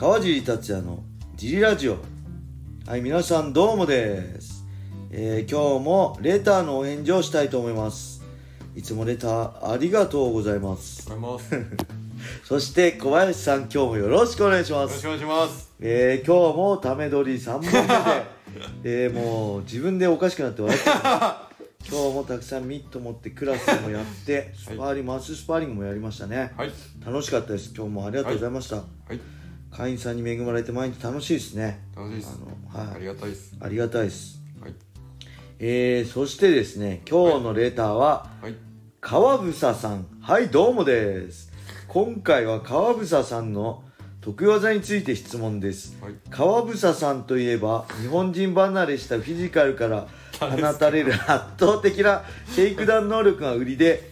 川尻達也のジリラジオ。はい皆さんどうもです、えー今日もレターのお返事をしたいと思います。いつもレターありがとうございます。ます。よ そして小林さん今日もよろしくお願いします。ろしくお願いします。えー今日もため撮り3本目で、えーもう自分でおかしくなって笑っちゃう今日もたくさんミット持ってクラスもやってスパーリング、マススパーリングもやりましたね。はい。楽しかったです。今日もありがとうございました、はい。会員さんに恵まれて毎日楽しいですね楽しいです。あのはいありがたいです。ありがたいですはい。えー、そしてですね今日のレターははい。川房さんはいどうもです今回は川房さんの得意技について質問ですはい。川房さんといえば日本人離れしたフィジカルから放たれる圧倒的なシェイクダウン能力が売りで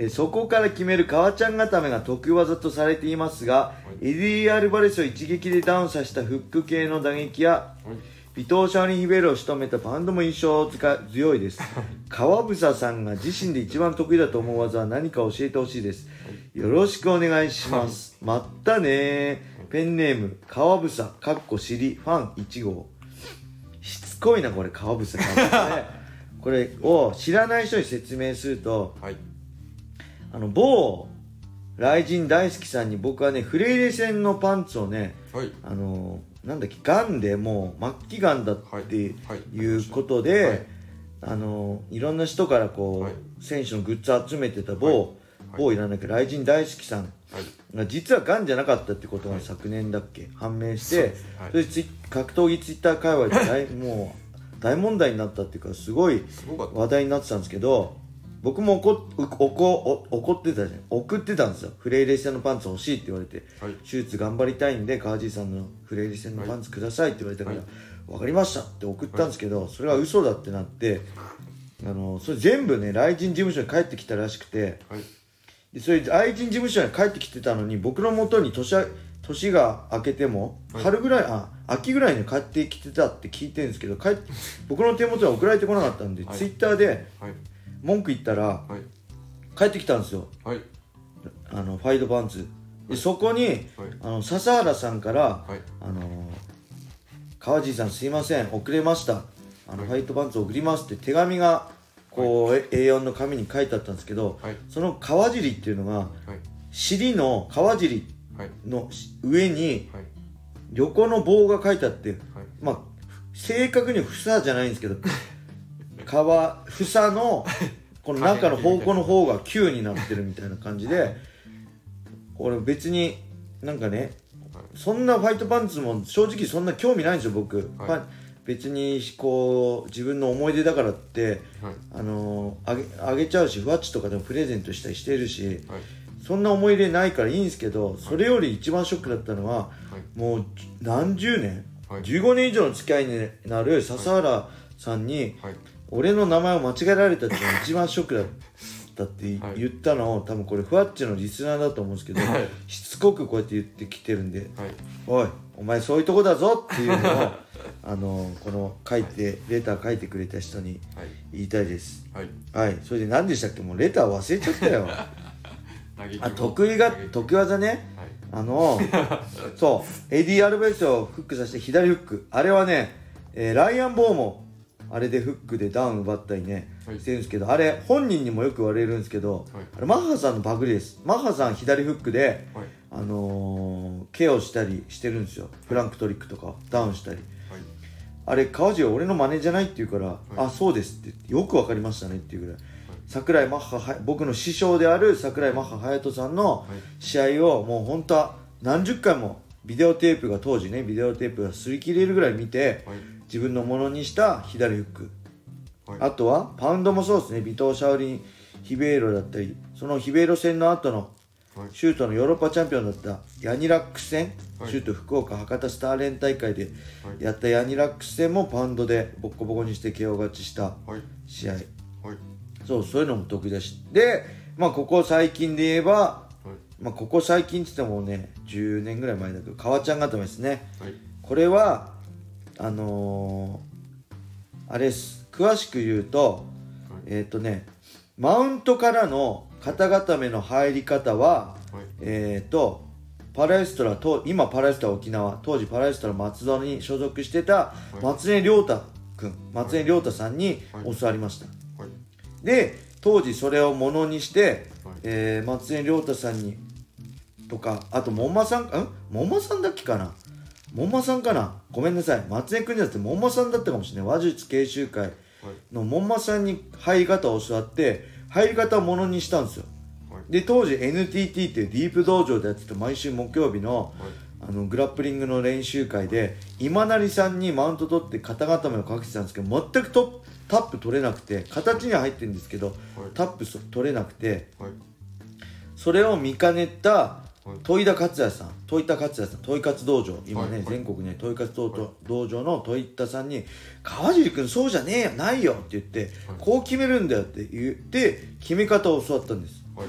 えーそこから決める川ちゃん固めが得意技とされていますが、エディ・アルバレスを一撃でダウンさせたフック系の打撃やはい。伊藤シャーリン・ヒベルを仕留めたパンドも印象強いです。川房さんが自身で一番得意だと思う技は何か教えてほしいです。よろしくお願いします。まったねペンネーム川房かっこ尻ファン1号しつこいなこれ川房ねこれを知らない人に説明するとはい。あの某雷神大好きさんに僕はねフレイレ戦のパンツをねはい。あのなんだっけがんでもう末期がんだってはい。い。うことで、はい。あのいろんな人からこう、はい。選手のグッズ集めてた某、はい。某いらんだっけ雷神大好きさんはい。が実はがんじゃなかったってことが昨年だっけ、判明してそ格闘技ツイッター界隈で大もう大問題になったっていうかすごい。話題になってたんですけど僕も怒怒お怒ってたじゃん。送ってたんですよ。フレイレ戦のパンツ欲しいって言われて。はい。手術頑張りたいんで川尻さんのフレイレ戦のパンツくださいって言われたから、はい。分かりましたって送ったんですけど、それは嘘だってなってあのそれ全部ね雷神事務所に帰ってきたらしくて。はい。でそれ雷神事務所に帰ってきてたのに僕の元に年あ年が明けてもはい。春ぐらい、あ秋ぐらいに帰ってきてたって聞いてるんですけど帰っ僕の手元に送られてこなかったんで、はい。ツイッターではい。文句言ったらはい。帰ってきたんですよはい。あのファイドパンツでそこにはい。あの笹原さんからはい。あの川尻さんすいません遅れましたあの、はいファイトパンツ送りますって手紙がこう、え A4 の紙に書いてあったんですけどはい。その川尻っていうのがはい。尻の川尻はい。のし上にはい。横の棒が書いてあってはい。まあ正確には房じゃないんですけど川房の この中の方向の方が球になってるみたいな感じで俺別になんかねそんなファイトパンツも正直そんな興味ないんですよ僕、はい別にこう自分の思い出だからってはい。あのーあげあげちゃうしふわっちとかでもプレゼントしたりしてるしはい。そんな思い入れないからいいんですけどそれより一番ショックだったのははい。もう何十年、はい15年以上の付き合いになる笹原さんにはい。俺の名前を間違えられたっていうのが一番ショックだったってはい言ったのを多分これふわっちのリスナーだと思うんですけど、はい。しつこくこうやって言ってきてるんではい。「おいお前そういうとこだぞ」っていうのを あのこの書いてレター書いてくれた人にはい。言いたいです。はい。はい。それで何でしたっけ？もうレター忘れちゃったよ。嘆きあ得意が得意技ね。はい。あのそう。エディ・アルバレスをフックさせて左フック。あれはね、えーライアン・ボーもあれでフックでダウン奪ったりね、はい。してるんですけどあれ本人にもよく言われるんですけど、はい。あれマッハさんのパクリです。マッハさん左フックで、はい。あのー KOをしたりしてるんですよ。フランク・トリッグとかダウンしたり。はい。あれ川尻は俺の真似じゃないって言うから、い。あそうですって言ってよくわかりましたねっていうぐらい、桜井マッハは僕の師匠である桜井マッハ隼人さんのはい。試合をもう本当は何十回もビデオテープが当時ねビデオテープが擦り切れるぐらい見てはい。自分のものにした左フック、はいあとはパウンドもそうですねビトー・シャオリン・ヒベイロだったりそのヒベイロ戦の後のはい。シュートのヨーロッパチャンピオンだったヤニラックス戦、はいシュート福岡博多スターレン大会ではい。やったヤニラックス戦もパウンドでボッコボコにして KO 勝ちしたはい。試合はい。そうそういうのも得意だしでまあここ最近で言えばはい。まあ、ここ最近っつってもね10年ぐらい前だけど川ちゃん固めですねはい。これはあのーあれです。詳しく言うとはい。えっ、とねマウントからの肩固めの入り方ははい。えっ、とパラエストラと今パラエストラ沖縄当時パラエストラ松戸に所属してた松江亮太君松江亮太さんにはい。教わりました、はい。で当時それをものにして、はい。えー松江亮太さんにとかあと門馬さんん？門馬さんだっけかな？門馬さんかな？ごめんなさい。松江君じゃなくて門馬さんだったかもしれない。話術研修会はい。の門馬さんに入り方を教わって入り方をものにしたんですよ。はい。で当時 NTT っていうディープ道場でやってた毎週木曜日のはい。あのグラップリングの練習会で今成さんにマウント取って肩固めをかけてたんですけど全くトタップ取れなくて形には入ってるんですけどはい。タップそ取れなくてはい。それを見かねたはい。戸井田克也さん戸井田克也さん戸井勝道場。今ね、はいはい。全国に戸井勝道場道場の戸井田さんに「川尻君そうじゃねえよないよ」って言って、はいこう決めるんだよって言って決め方を教わったんです。はい。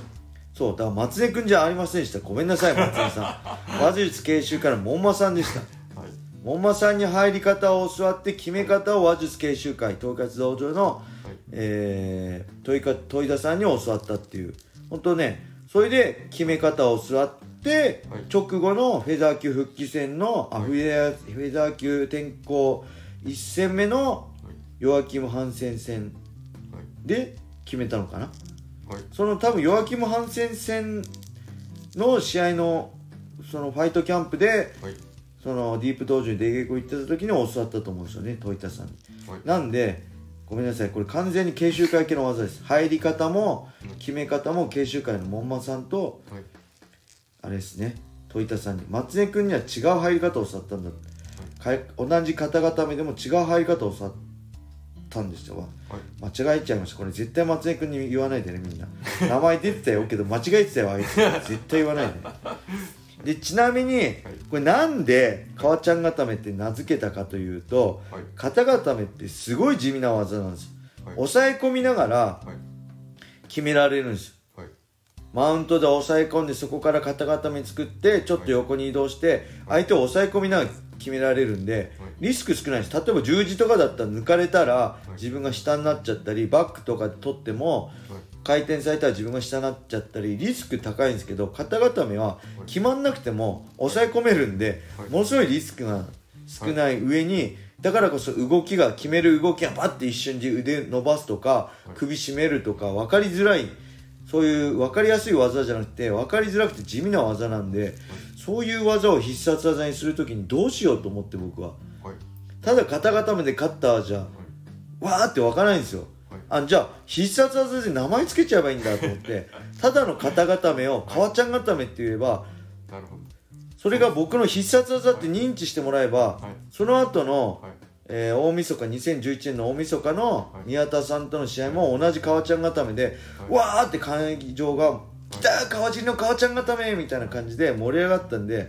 そうだから松江君じゃありませんでした。ごめんなさい松江さん。話術研修から門馬さんでした。はい。門馬さんに入り方を教わって決め方を話術研修会統括道場の、はい。えー、問いか問い田さんに教わったっていう。本当ねそれで決め方を教わっ直後のフェザー級復帰戦の、あフェザーフェザー級転向1戦目のヨアキム・ハンセン戦はい。で決めたのかな？はい。その多分ヨアキム・ハンセン戦の試合のそのファイトキャンプではい。そのディープ道場に出稽古行ってた時に教わったと思うんですよね戸田さんに。はい。なんでごめんなさいこれ完全に研修会系の技です。入り方も決め方も研修会の門馬さんとはいあれですね。戸田さんに松江君には違う入り方を教わったんだ。かい同じ肩固めでも違う入り方を教わったんですよ。はい。間違えちゃいました。これ絶対松江君に言わないでねみんな。名前出てたよけど間違えてたよあいつ。絶対言わないで。でちなみにこれなんで川ちゃん固めって名付けたかというとはい。肩固めってすごい地味な技なんです。よはい。抑え込みながらはい。決められるんです。よはいマウントで抑え込んでそこから肩固め作ってちょっと横に移動して相手を抑え込みながら決められるんでリスク少ないです例えば十字とかだったら抜かれたら自分が下になっちゃったりバックとかで取ってもはい。回転されたら自分が下になっちゃったりリスク高いんですけど肩固めは決まんなくても抑え込めるんではい。ものすごいリスクが少ない上にだからこそ動きが決める動きがバッて一瞬で腕伸ばすとか首絞めるとか分かりづらいそういう分かりやすい技じゃなくて分かりづらくて地味な技なんでそういう技を必殺技にするときにどうしようと思って僕は。はい。ただ肩固めで勝ったじゃわーって分からないんですよ。はい。あじゃあ必殺技で名前つけちゃえばいいんだと思って ただの肩固めを川ちゃん固めって言えばそれが僕の必殺技って認知してもらえばはい。その後の、はいえー大晦日2011年の大晦日のはい。宮田さんとの試合も同じ川ちゃん固めで、はい。わーって会場が「来た川尻の川ちゃん固め!」みたいな感じで盛り上がったんではい。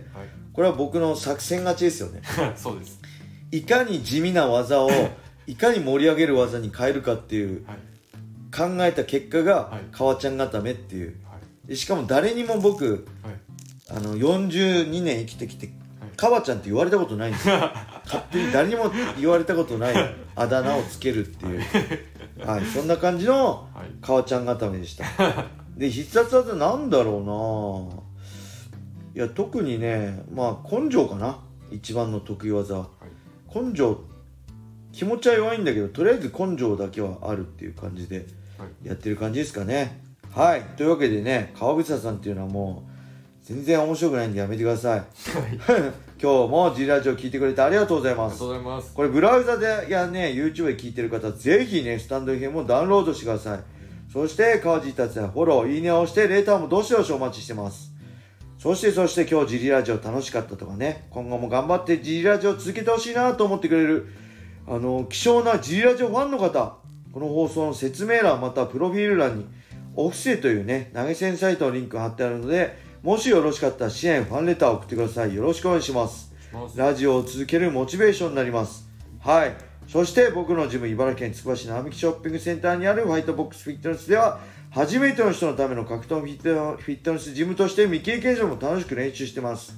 これは僕の作戦勝ちですよね。そうです。いかに地味な技を いかに盛り上げる技に変えるかっていうはい。考えた結果がはい。川ちゃん固めっていう。しかも誰にも僕はい。あの42年生きてきて川ちゃんって言われたことないんですよ 勝手に誰にも言われたことないあだ名をつけるっていう。はい。そんな感じのはい。川ちゃん固めでした。で必殺技なんだろうな。いや特にねまあ根性かな。一番の得意技。ははい。根性気持ちは弱いんだけどとりあえず根性だけはあるっていう感じではい。やってる感じですかね。はい。というわけでね川口さんっていうのはもう全然面白くないんでやめてください 今日も G ラジオ聞いてくれてありがとうございます。ありがとうございます。これブラウザでやね YouTube で聞いてる方ぜひねスタンド FM をダウンロードしてください。そして川地達也フォローいいねを押してレーターもどしどしお待ちしてます。そしてそして今日 G ラジオ楽しかったとかね今後も頑張って G ラジオ続けてほしいなと思ってくれるあの希少な G ラジオファンの方この放送の説明欄またはプロフィール欄にオフセというね投げ銭サイトのリンクが貼ってあるのでもしよろしかったら支援ファンレターを送ってください。よろしくお願いします。ラジオを続けるモチベーションになります。はい。そして僕のジム茨城県つくば市並木ショッピングセンターにあるホワイトボックスフィットネスでは初めての人のための格闘フィットフィットネスジムとして未経験者も楽しく練習してます。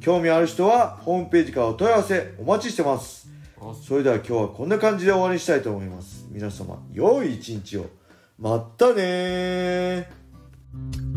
興味ある人はホームページからお問い合わせお待ちしてますます。それでは今日はこんな感じで終わりにしたいと思います。皆様良い一日を。まったねー